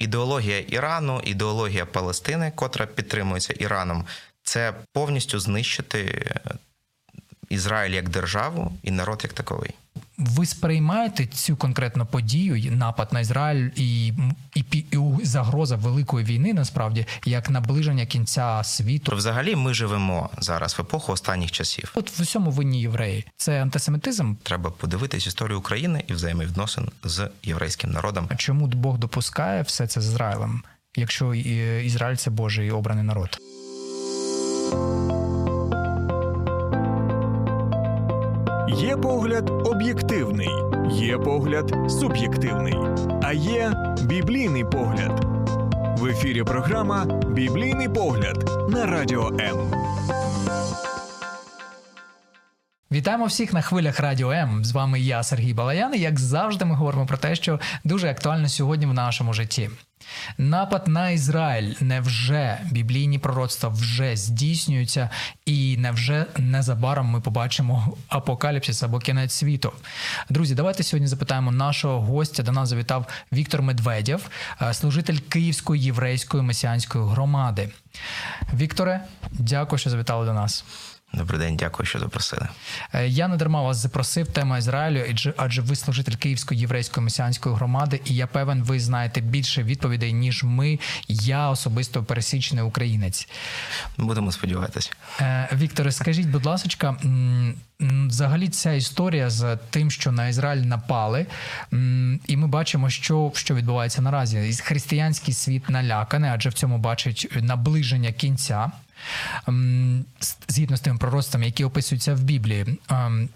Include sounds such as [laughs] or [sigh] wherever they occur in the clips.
ідеологія Ірану, ідеологія Палестини, котра підтримується Іраном, це повністю знищити Ізраїль як державу і народ як таковий. Ви сприймаєте цю конкретну подію, напад на Ізраїль і і, і загроза великої війни насправді як наближення кінця світу? Взагалі, ми живемо зараз в епоху останніх часів. От в усьому винні євреї. Це антисемітизм. Треба подивитись історію України і взаємовідносин з єврейським народом. А чому Бог допускає все це з Ізраїлем, якщо Ізраїль це Божий обраний народ? Є погляд об'єктивний, є погляд суб'єктивний, а є біблійний погляд. В ефірі програма Біблійний погляд на радіо М. Вітаємо всіх на хвилях Радіо М. З вами я, Сергій Балаян. і Як завжди, ми говоримо про те, що дуже актуально сьогодні в нашому житті. Напад на Ізраїль невже біблійні пророцтва вже здійснюються, і невже незабаром ми побачимо апокаліпсис або кінець світу? Друзі, давайте сьогодні запитаємо нашого гостя. До нас завітав Віктор Медведєв, е, служитель Київської єврейської месіанської громади. Вікторе, дякую, що завітали до нас. Добрий день, дякую, що запросили. Е, я не дарма вас запросив тема Ізраїлю, адже ви служитель Київської єврейської месіанської громади, і я певен, ви знаєте більше відповідей ніж ми. Я особисто пересічний українець. Будемо сподіватися. Е, Вікторе, скажіть, будь ласка, взагалі ця історія з тим, що на Ізраїль напали, і ми бачимо, що що відбувається наразі. Християнський світ наляканий, адже в цьому бачить наближення кінця. Ем, згідно з тим пророцтвом, які описуються в Біблії. Ем,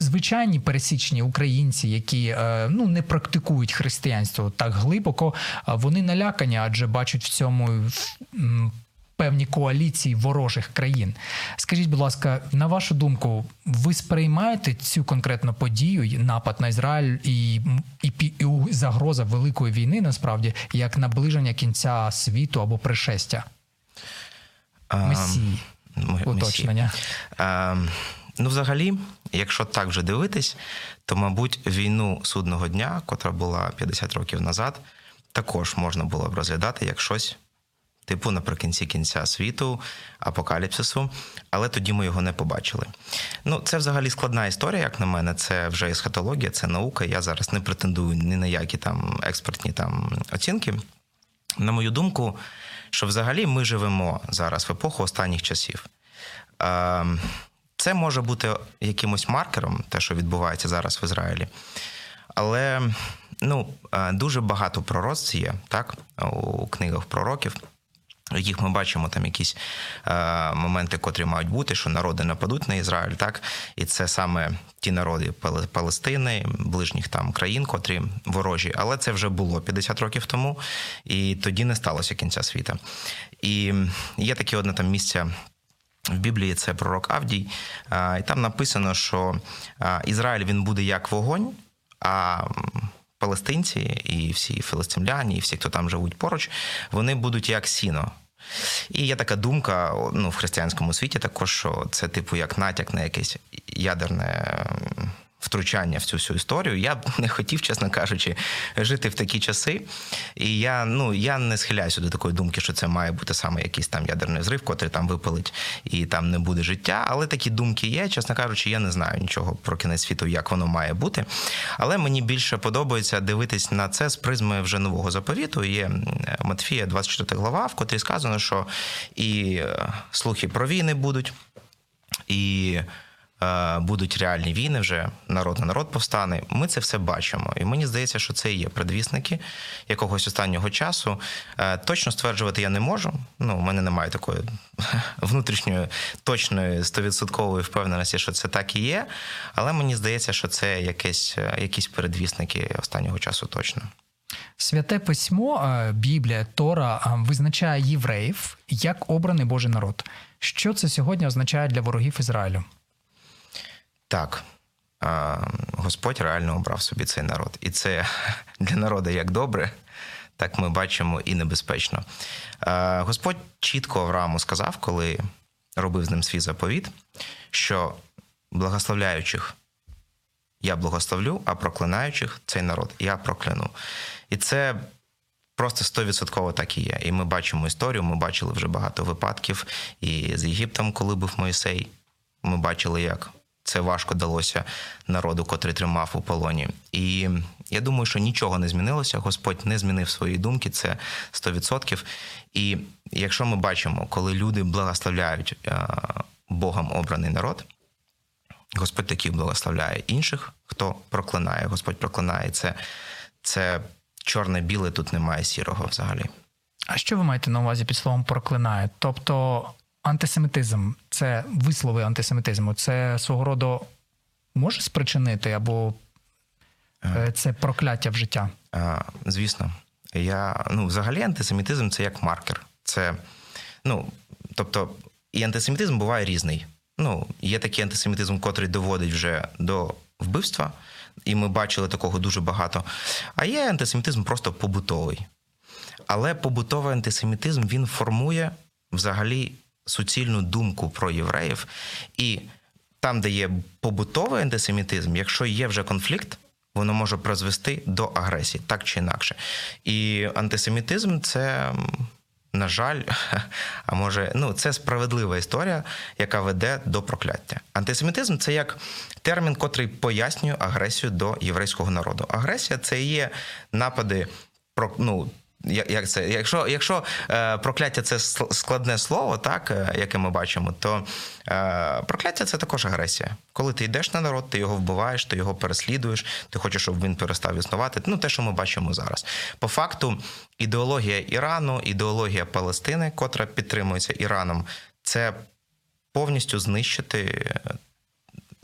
звичайні пересічні українці, які е, ну не практикують християнство так глибоко, вони налякані, адже бачать в цьому певні коаліції ворожих країн. Скажіть, будь ласка, на вашу думку, ви сприймаєте цю конкретну подію, напад на Ізраїль і і, і загроза великої війни насправді як наближення кінця світу або пришестя? Месії. Уточнення. Ну, взагалі, якщо так вже дивитись, то, мабуть, війну судного дня, котра була 50 років назад, також можна було б розглядати як щось. Типу наприкінці кінця світу, апокаліпсису, але тоді ми його не побачили. Ну, це взагалі складна історія, як на мене. Це вже есхатологія, це наука. Я зараз не претендую ні на які там експертні там оцінки. На мою думку, що взагалі ми живемо зараз в епоху останніх часів. Ем, це може бути якимось маркером, те, що відбувається зараз в Ізраїлі. Але ну, е, дуже багато пророцтв є так, у книгах пророків яких ми бачимо там якісь е, моменти, котрі мають бути, що народи нападуть на Ізраїль, так і це саме ті народи Палестини, ближніх там країн, котрі ворожі, але це вже було 50 років тому, і тоді не сталося кінця світа. І є таке одне там місце. В Біблії це пророк Авдій, і там написано, що Ізраїль він буде як вогонь, а палестинці і всі філистимляні, і всі, хто там живуть поруч, вони будуть як сіно. І є така думка ну, в християнському світі, також що це, типу, як натяк на якесь ядерне втручання в цю всю історію. Я б [laughs] не хотів, чесно кажучи, жити в такі часи. І я ну я не схиляюся до такої думки, що це має бути саме якийсь там ядерний взрив, котрий там випалить і там не буде життя. Але такі думки є. Чесно кажучи, я не знаю нічого про кінець світу, як воно має бути. Але мені більше подобається дивитись на це з призми вже нового заповіту. Є Матфія, 24 глава, в котрій сказано, що і е, слухи про війни будуть. І будуть реальні війни, вже народ на народ повстане. Ми це все бачимо, і мені здається, що це є предвісники якогось останнього часу. Е, точно стверджувати я не можу. Ну, у мене немає такої [laughs] внутрішньої точної стовідсоткової впевненості, що це так і є. Але мені здається, що це якесь, е, якісь передвісники останнього часу точно. Святе письмо, Біблія, Тора визначає євреїв як обраний Божий народ. Що це сьогодні означає для ворогів Ізраїлю? Так. Господь реально обрав собі цей народ. І це [laughs] для народу як добре, так ми бачимо і небезпечно. Господь чітко Аврааму сказав, коли робив з ним свій заповіт, що благословляючих я благословлю, а проклинаючих цей народ я прокляну. І це Просто стовідсотково так і є. І ми бачимо історію. Ми бачили вже багато випадків. І з Єгиптом, коли був Моїсей, ми бачили, як це важко далося народу, котрий тримав у полоні. І я думаю, що нічого не змінилося. Господь не змінив свої думки, це 100%. І якщо ми бачимо, коли люди благословляють Богом обраний народ. Господь таких благословляє інших, хто проклинає. Господь проклинає це. Це чорне-біле, тут немає сірого взагалі. А що ви маєте на увазі під словом проклинає? Тобто антисемітизм, це вислови антисемітизму, це свого роду може спричинити або е, це прокляття в життя? А, Звісно, я ну, взагалі антисемітизм це як маркер. Це, ну, тобто, і антисемітизм буває різний. Ну, є такий антисемітизм, котрий доводить вже до вбивства, і ми бачили такого дуже багато. А є антисемітизм просто побутовий. Але побутовий антисемітизм він формує взагалі суцільну думку про євреїв. І там, де є побутовий антисемітизм, якщо є вже конфлікт, воно може призвести до агресії, так чи інакше. І антисемітизм це. На жаль, [laughs] а може, ну це справедлива історія, яка веде до прокляття. Антисемітизм це як термін, котрий пояснює агресію до єврейського народу. Агресія це є напади про ну, як це? Якщо якщо е, прокляття це складне слово, так е, яке ми бачимо, то е, прокляття це також агресія. Коли ти йдеш на народ, ти його вбиваєш, ти його переслідуєш, ти хочеш, щоб він перестав існувати. Ну те, що ми бачимо зараз. По факту, ідеологія Ірану, ідеологія Палестини, котра підтримується Іраном, це повністю знищити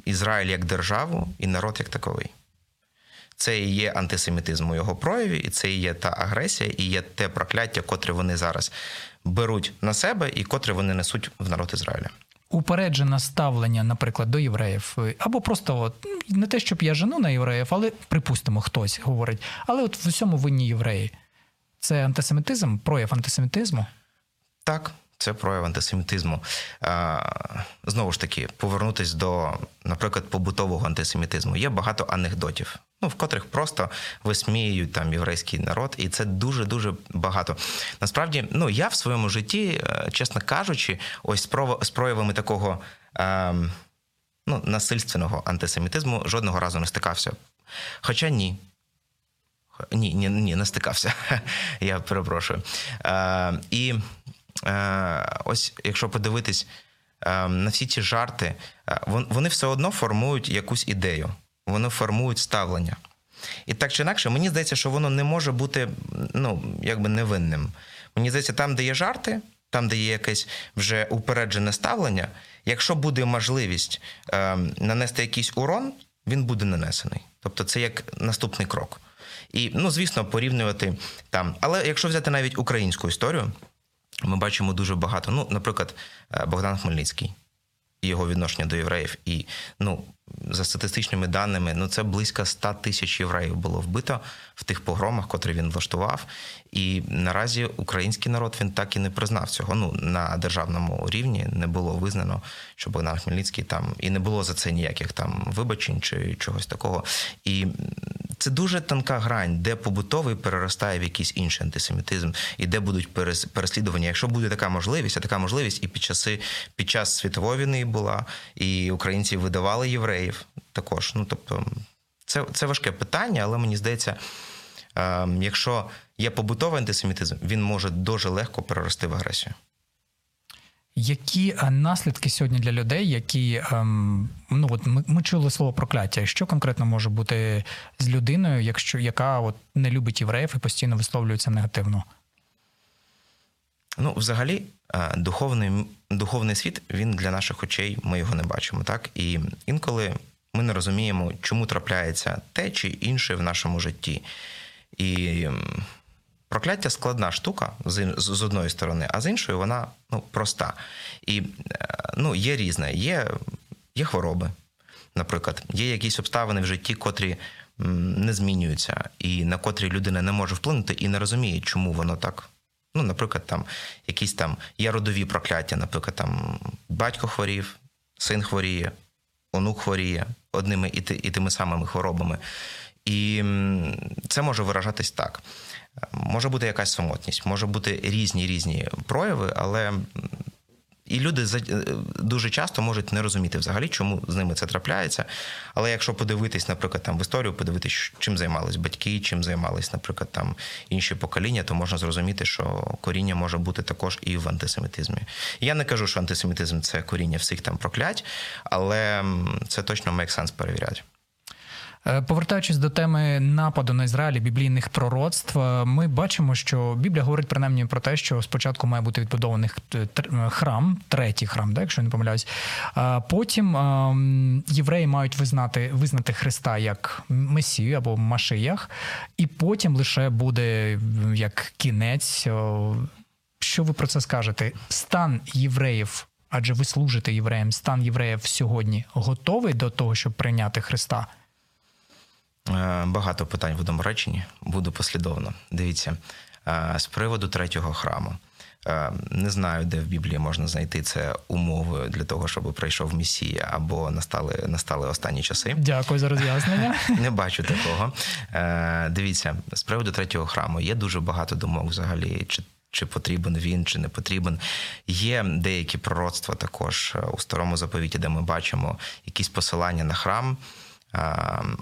Ізраїль як державу і народ як таковий. Це і є антисемітизм у його прояві, і це і є та агресія, і є те прокляття, котре вони зараз беруть на себе, і котре вони несуть в народ Ізраїля. Упереджене ставлення, наприклад, до євреїв, або просто от, ну, не те, щоб я жену на євреїв, але припустимо, хтось говорить. Але от в усьому винні євреї. Це антисемітизм, прояв антисемітизму? Так, це прояв антисемітизму. Знову ж таки, повернутись до, наприклад, побутового антисемітизму. Є багато анекдотів ну в котрих просто висміюють там єврейський народ, і це дуже дуже багато. Насправді, ну я в своєму житті, е, чесно кажучи, ось з проявами такого е, ну, насильственного антисемітизму жодного разу не стикався. Хоча ні. Ні, ні, ні, не стикався. [laughs] Я перепрошую. Е, І ось, якщо подивитись е, на всі ці жарти, е, вони все одно формують якусь ідею воно формують ставлення. І так чи інакше, мені здається, що воно не може бути ну, якби невинним. Мені здається, там, де є жарти, там, де є якесь вже упереджене ставлення, якщо буде можливість е, нанести якийсь урон, він буде нанесений. Тобто це як наступний крок. І, ну, звісно, порівнювати там. Але якщо взяти навіть українську історію, ми бачимо дуже багато. Ну, наприклад, е, Богдан Хмельницький і його відношення до євреїв. І ну, за статистичними даними, ну це близько 100 тисяч євреїв було вбито в тих погромах, котрі він влаштував. І наразі український народ він так і не признав цього. Ну на державному рівні не було визнано, що Богдан Хмельницький там і не було за це ніяких там вибачень чи чогось такого. І це дуже тонка грань, де побутовий переростає в якийсь інший антисемітизм, і де будуть переслідування. Якщо буде така можливість, а така можливість і під часи під час світової війни була, і українці видавали євреїв також. Ну тобто, це, це важке питання, але мені здається. Ем, якщо є побутовий антисемітизм, він може дуже легко перерости в агресію. Які е, наслідки сьогодні для людей, які ем, ну от ми, ми чули слово прокляття? Що конкретно може бути з людиною, якщо яка от не любить євреїв і постійно висловлюється негативно? Ну, взагалі, е, духовний духовний світ він для наших очей, ми його не бачимо. Так і інколи ми не розуміємо, чому трапляється те чи інше в нашому житті. І Прокляття складна штука з з одної сторони, а з іншої вона ну, проста. І е, ну, є різне. Є є хвороби, наприклад, є якісь обставини в житті, котрі не змінюються, і на котрі людина не може вплинути і не розуміє, чому воно так. Ну, наприклад, там якісь там є родові прокляття, наприклад, там батько хворів, син хворіє, онук хворіє одними і тими самими хворобами. І це може виражатись так. Може бути якась самотність, може бути різні різні прояви, але і люди е, дуже часто можуть не розуміти взагалі, чому з ними це трапляється. Але якщо подивитись, наприклад, там в історію, подивитись, чим займались батьки, чим займались, наприклад, там інші покоління, то можна зрозуміти, що коріння може бути також і в антисемітизмі. Я не кажу, що антисемітизм це коріння всіх там проклять, але це точно make sense перевіряти. Е, повертаючись до теми нападу на Ізраїль, біблійних пророцтв, е, ми бачимо, що Біблія говорить принаймні про те, що спочатку має бути відбудований е, храм, третій храм, так, якщо не помиляюсь. Потім євреї мають визнати визнати Христа як Месію або Машиях, і потім лише буде як кінець. Що ви про це скажете? Стан євреїв, адже ви служите євреям, стан євреїв сьогодні готовий до того, щоб прийняти Христа? Е, багато питань в одному реченні. Буду послідовно. Дивіться, е, з приводу третього храму. Е, не знаю, де в Біблії можна знайти це умовою для того, щоб прийшов Месія або настали настали останні часи. Дякую за роз'яснення. [laughs] Не бачу такого. Дивіться, з приводу третього храму є дуже багато думок взагалі. Чи чи потрібен він, чи не потрібен. Є деякі пророцтва також у старому заповіті, де ми бачимо якісь посилання на храм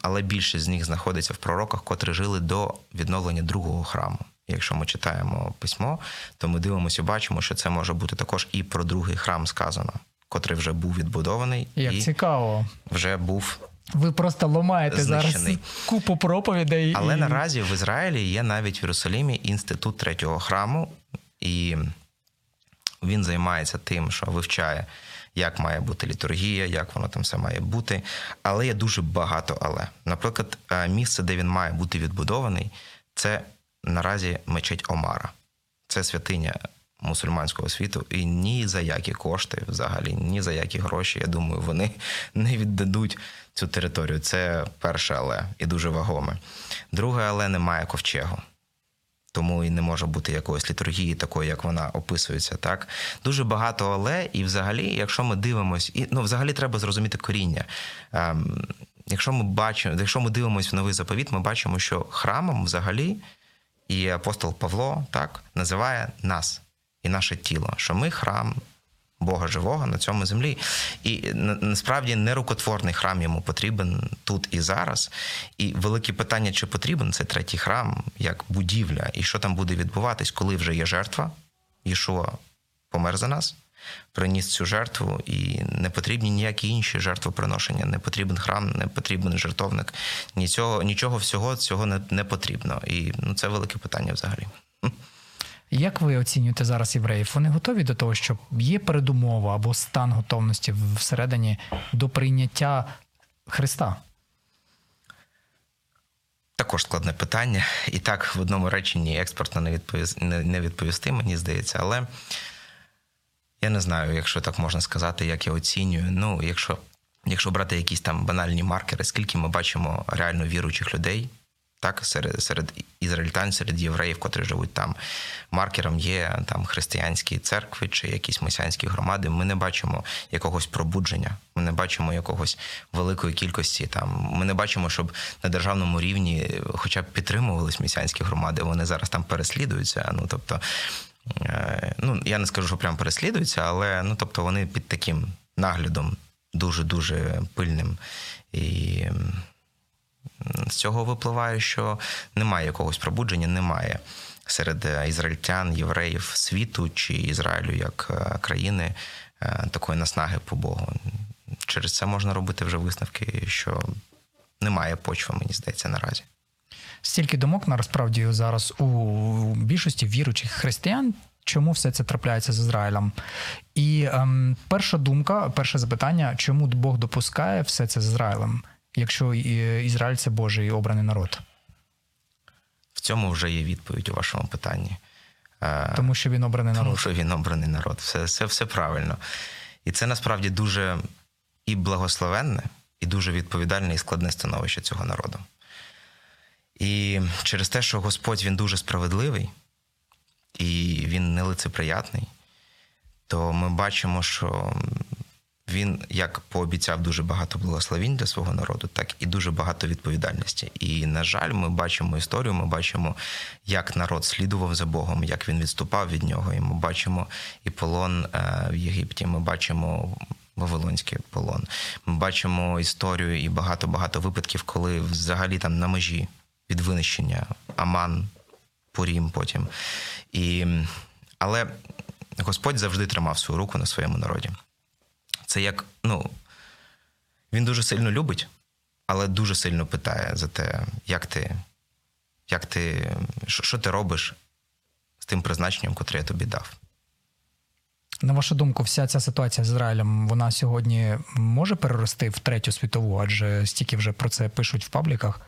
але більшість з них знаходиться в пророках, котрі жили до відновлення другого храму. Якщо ми читаємо письмо, то ми дивимося, і бачимо, що це може бути також і про другий храм сказано, котрий вже був відбудований, як і цікаво, вже був. Ви просто ломаєте знищений. зараз купу проповідей. Але і... наразі в Ізраїлі є навіть в Єрусалімі інститут третього храму, і він займається тим, що вивчає як має бути літургія, як воно там все має бути. Але є дуже багато. Але, наприклад, е, місце, де він має бути відбудований, це наразі мечеть Омара. Це святиня мусульманського світу, і ні за які кошти, взагалі, ні за які гроші, я думаю, вони [laughs] не віддадуть цю територію. Це перше але і дуже вагоме. Друге, але немає ковчегу тому і не може бути якоїсь літургії, такої, як вона описується. Так дуже багато але, і взагалі, якщо ми дивимося, і ну взагалі треба зрозуміти коріння. Ем, Якщо ми бачимо, якщо ми дивимося в новий заповіт, ми бачимо, що храмом взагалі і апостол Павло так називає нас і наше тіло, що ми храм Бога живого на цьому землі. І насправді нерукотворний храм йому потрібен тут і зараз. І велике питання, чи потрібен цей третій храм як будівля, і що там буде відбуватись, коли вже є жертва. Ішуа помер за нас, приніс цю жертву, і не потрібні ніякі інші жертвоприношення. Не потрібен храм, не потрібен жертовник. Нічого, нічого всього цього не, не потрібно. І ну, це велике питання взагалі. Як ви оцінюєте зараз євреїв? Вони готові до того, що є передумова або стан готовності всередині до прийняття Христа? Також складне питання. І так в одному реченні експортно не відповісти, не відповісти, мені здається, але я не знаю, якщо так можна сказати, як я оцінюю. Ну, якщо якщо брати якісь там банальні маркери, скільки ми бачимо реально віруючих людей, так, серед серед ізраїльтян, серед євреїв, котрі живуть там. Маркером є там християнські церкви чи якісь месіанські громади. Ми не бачимо якогось пробудження, ми не бачимо якогось великої кількості. Там ми не бачимо, щоб на державному рівні, хоча б підтримувались месіанські громади, вони зараз там переслідуються. Ну тобто, е, ну я не скажу, що прям переслідуються, але ну тобто вони під таким наглядом дуже дуже пильним і. З цього випливає, що немає якогось пробудження, немає серед е, ізраїльтян, євреїв світу чи Ізраїлю як е, країни е, такої наснаги по Богу. Через це можна робити вже висновки, що немає почви, мені здається, наразі. Стільки думок насправді зараз у більшості віруючих християн. Чому все це трапляється з Ізраїлем? І ем, перша думка, перше запитання, чому Бог допускає все це з Ізраїлем? Якщо Ізраїль це Божий обраний народ? В цьому вже є відповідь у вашому питанні. Тому що він обраний народ. Тому що він обраний народ. Все, все, все правильно. І це насправді дуже і благословенне, і дуже відповідальне і складне становище цього народу. І через те, що Господь він дуже справедливий і він нелицеприятний, то ми бачимо, що він як пообіцяв дуже багато благословінь для свого народу, так і дуже багато відповідальності. І, на жаль, ми бачимо історію, ми бачимо, як народ слідував за Богом, як він відступав від нього. І ми бачимо і полон е, в Єгипті. Ми бачимо. Вавилонський полон. Ми бачимо історію і багато-багато випадків, коли взагалі там на межі від винищення Аман, Порім потім. І... Але Господь завжди тримав свою руку на своєму народі. Це як, ну, він дуже сильно любить, але дуже сильно питає за те, як ти, як ти, що, ти робиш з тим призначенням, котре я тобі дав. На вашу думку, вся ця ситуація з Ізраїлем вона сьогодні може перерости в третю світову, адже стільки вже про це пишуть в пабліках.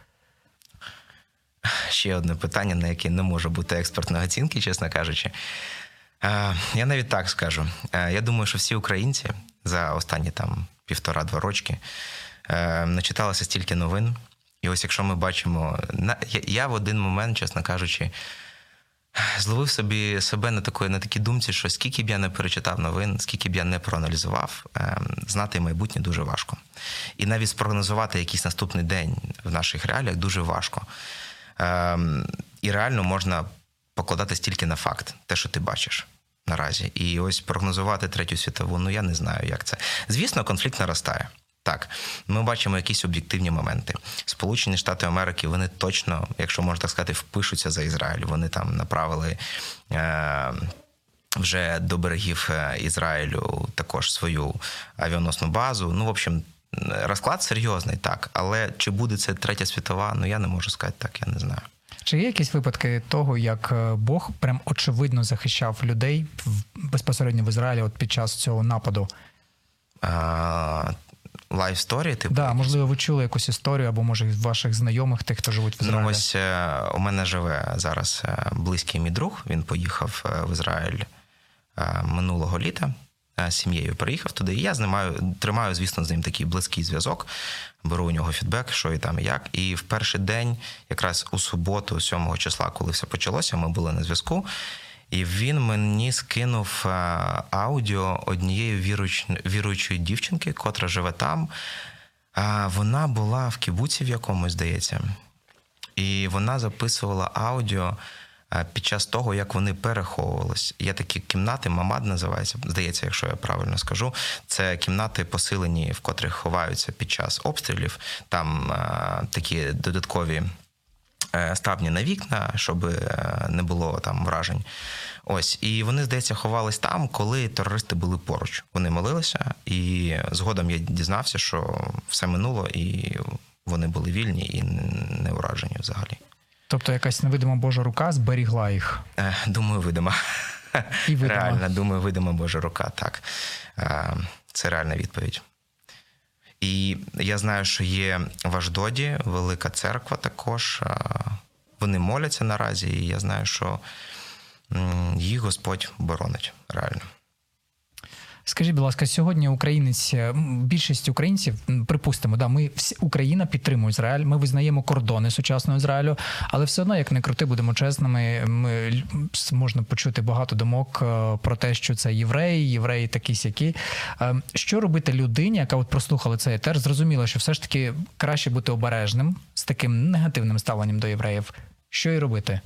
Ще одне питання, на яке не може бути експертної оцінки, чесно кажучи. Е, я навіть так скажу. Е, я думаю, що всі українці за останні там півтора-два рочки е, начиталися стільки новин. І ось якщо ми бачимо, я в один момент, чесно кажучи, зловив собі себе на такої на такій думці, що скільки б я не перечитав новин, скільки б я не проаналізував, знати майбутнє дуже важко. І навіть спрогнозувати якийсь наступний день в наших реаліях дуже важко. І реально можна покладатись тільки на факт, те, що ти бачиш наразі. І ось прогнозувати третю світову, ну я не знаю, як це. Звісно, конфлікт наростає. Так, ми бачимо якісь об'єктивні моменти. Сполучені Штати Америки, вони точно, якщо можна так сказати, впишуться за Ізраїль. Вони там направили е, вже до берегів е, Ізраїлю також свою авіаносну базу. Ну, в общем, розклад серйозний, так. Але чи буде це третя світова? Ну я не можу сказати так, я не знаю. Чи є якісь випадки того, як е, Бог прям очевидно захищав людей безпосередньо в Ізраїлі от під час цього нападу? Life story, типу? Да, можливо, ви чули якусь історію, або може ваших знайомих, тих, хто живуть в Ізраїлі? Ну, ось е, у мене живе зараз е, близький мій друг. Він поїхав в Ізраїль минулого літа. З сім'єю приїхав туди, і я знімаю, тримаю, звісно, з ним такий близький зв'язок беру у нього фідбек, що і там і як. І в перший день, якраз у суботу, 7 числа, коли все почалося, ми були на зв'язку. І він мені скинув е, аудіо однієї віруючої дівчинки, котра живе там. Вона була в кібуці в якомусь, здається, і вона записувала аудіо під час того, як вони переховувались. Є такі кімнати, мамад називається, здається, якщо я правильно скажу. Це кімнати посилені, в котрих ховаються під час обстрілів. Там такі додаткові е, ставні на вікна, щоб е, не було там вражень. Ось, і вони, здається, ховались там, коли терористи були поруч. Вони молилися, і згодом я дізнався, що все минуло, і вони були вільні і не уражені взагалі. Тобто якась невидима Божа рука зберігла їх? Е, думаю, видима. І видима. Реально, думаю, видима Божа рука, так. Е, це реальна відповідь. І я знаю, що є в Аждоді велика церква також. Е, вони моляться наразі, і я знаю, що їх Господь боронить реально. Скажіть, будь ласка, сьогодні українець, е, більшість українців, припустимо, да, ми всі Україна підтримує Ізраїль. Ми визнаємо кордони сучасного Ізраїлю, але все одно, як не крути, будемо чесними. Ми можна почути багато думок е, про те, що це євреї, євреї такі сякі. Е, що робити людині, яка от прослухала цей етер, зрозуміла, що все ж таки краще бути обережним з таким негативним ставленням до євреїв. Що і робити?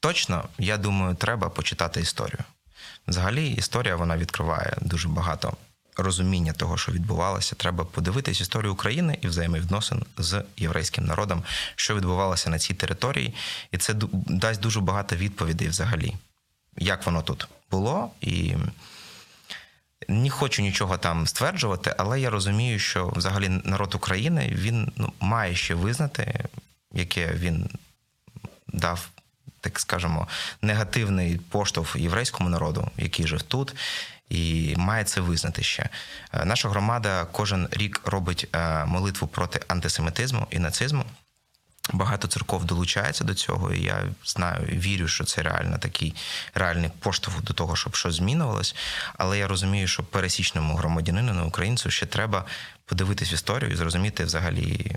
Точно, я думаю, треба почитати історію. Взагалі, історія вона відкриває дуже багато розуміння того, що відбувалося. Треба подивитись історію України і взаємовідносин з єврейським народом, що відбувалося на цій території, і це дасть дуже багато відповідей взагалі, як воно тут було. І не хочу нічого там стверджувати, але я розумію, що взагалі народ України він ну, має ще визнати, яке він дав так скажемо, негативний поштовх єврейському народу, який жив тут, і має це визнати ще. Е, наша громада кожен рік робить е, молитву проти антисемітизму і нацизму. Багато церков долучається до цього, і я знаю, вірю, що це реально такий реальний поштовх до того, щоб щось змінювалось. Але я розумію, що пересічному громадянину на українцю ще треба подивитись в історію і зрозуміти взагалі,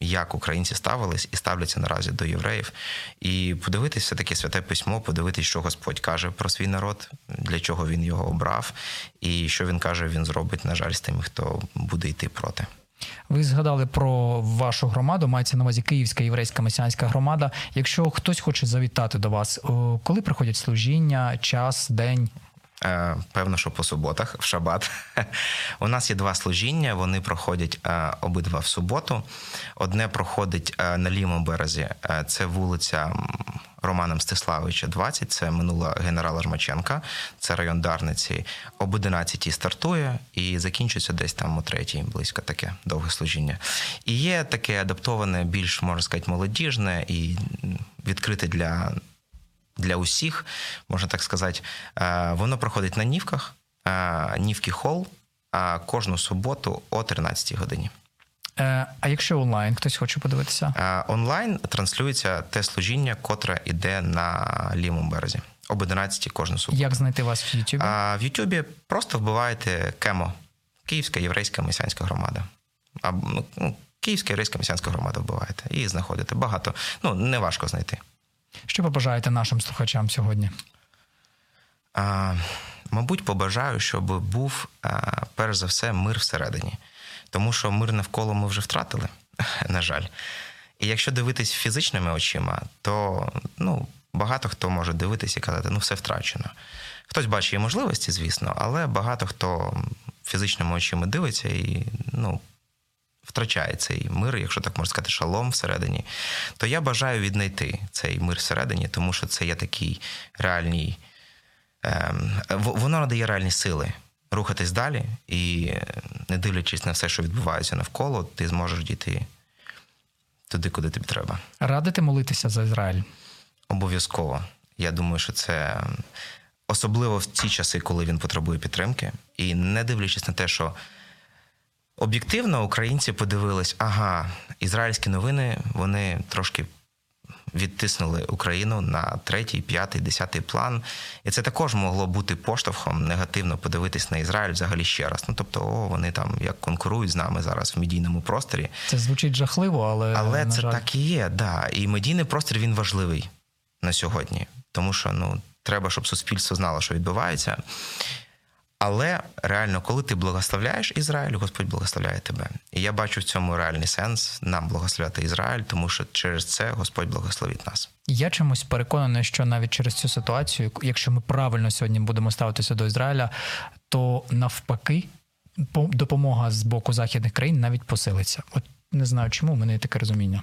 як українці ставились і ставляться наразі до євреїв, і подивитись все таки святе письмо, подивитись, що Господь каже про свій народ, для чого він його обрав, і що він каже, він зробить, на жаль, з тими, хто буде йти проти. Ви згадали про вашу громаду, мається на увазі Київська єврейська месіанська громада. Якщо хтось хоче завітати до вас, коли приходять служіння, час, день? Е, Певно, що по суботах, в шабат. [laughs] У нас є два служіння. Вони проходять е, обидва в суботу. Одне проходить е, на лівому березі. Це вулиця Романа Мстиславовича, 20. Це минула генерала Жмаченка, це район Дарниці. Об 11 стартує і закінчується десь там о 3 близько таке довге служіння. І є таке адаптоване, більш можна сказати, молодіжне і відкрите для для усіх, можна так сказати. Е, Воно проходить на Нівках, е, Нівки Хол, кожну суботу о 13-й годині. Е, А якщо онлайн хтось хоче подивитися? Онлайн транслюється те служіння, котре йде на лівому березі. Об 11 кожну суботу. Як знайти вас в Ютубі? А в Ютубі просто вбиваєте КЕМО, Київська єврейська месіанська громада. Або ну, ну, Київська єврейська месіанська громада вбиваєте і знаходите багато. Ну, не важко знайти. Що побажаєте нашим слухачам сьогодні? А, мабуть, побажаю, щоб був перш за все мир всередині, тому що мир навколо ми вже втратили, [laughs] на жаль. І якщо дивитись фізичними очима, то ну, багато хто може дивитися і казати, ну все втрачено. Хтось бачить і можливості, звісно, але багато хто фізичними очима дивиться і ну, втрачає цей мир, якщо так можна сказати, шалом всередині, то я бажаю віднайти цей мир всередині, тому що це є такий реальний. Ем, воно надає реальні сили рухатись далі, і не дивлячись на все, що відбувається навколо, ти зможеш дійти туди, куди тобі треба. Радите молитися за Ізраїль? Обов'язково. Я думаю, що це особливо в ті часи, коли він потребує підтримки, і не дивлячись на те, що об'єктивно українці подивились, ага, ізраїльські новини вони трошки відтиснули Україну на третій, п'ятий, десятий план. І це також могло бути поштовхом негативно подивитись на Ізраїль взагалі ще раз. Ну тобто, о, вони там як конкурують з нами зараз в медійному просторі. Це звучить жахливо, але Але на це жаль. так і є, да. І медійний простір він важливий на сьогодні, тому що ну треба, щоб суспільство знало, що відбувається. Але реально, коли ти благословляєш Ізраїль, Господь благословляє тебе. І я бачу в цьому реальний сенс нам благословляти Ізраїль, тому що через це Господь благословить нас. Я чомусь переконаний, що навіть через цю ситуацію, якщо ми правильно сьогодні будемо ставитися до Ізраїля, то навпаки по- допомога з боку західних країн навіть посилиться. От не знаю, чому у мене є таке розуміння.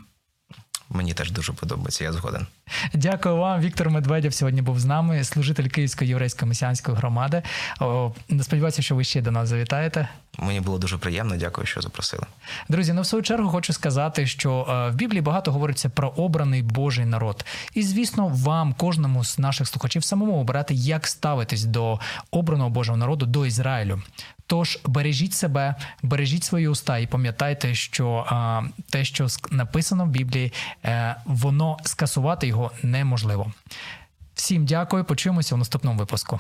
Мені теж дуже подобається, я згоден. Дякую вам. Віктор Медведєв сьогодні був з нами, служитель Київської єврейської месіанської громади. О, сподіваюся, що ви ще до нас завітаєте. Мені було дуже приємно, дякую, що запросили. Друзі, ну в свою чергу хочу сказати, що е, в Біблії багато говориться про обраний Божий народ. І звісно, вам, кожному з наших слухачів, самому обирати, як ставитись до обраного Божого народу, до Ізраїлю. Тож бережіть себе, бережіть свої уста і пам'ятайте, що а, те, що написано в Біблії, е, воно скасувати його неможливо. Всім дякую. Почуємося в наступному випуску.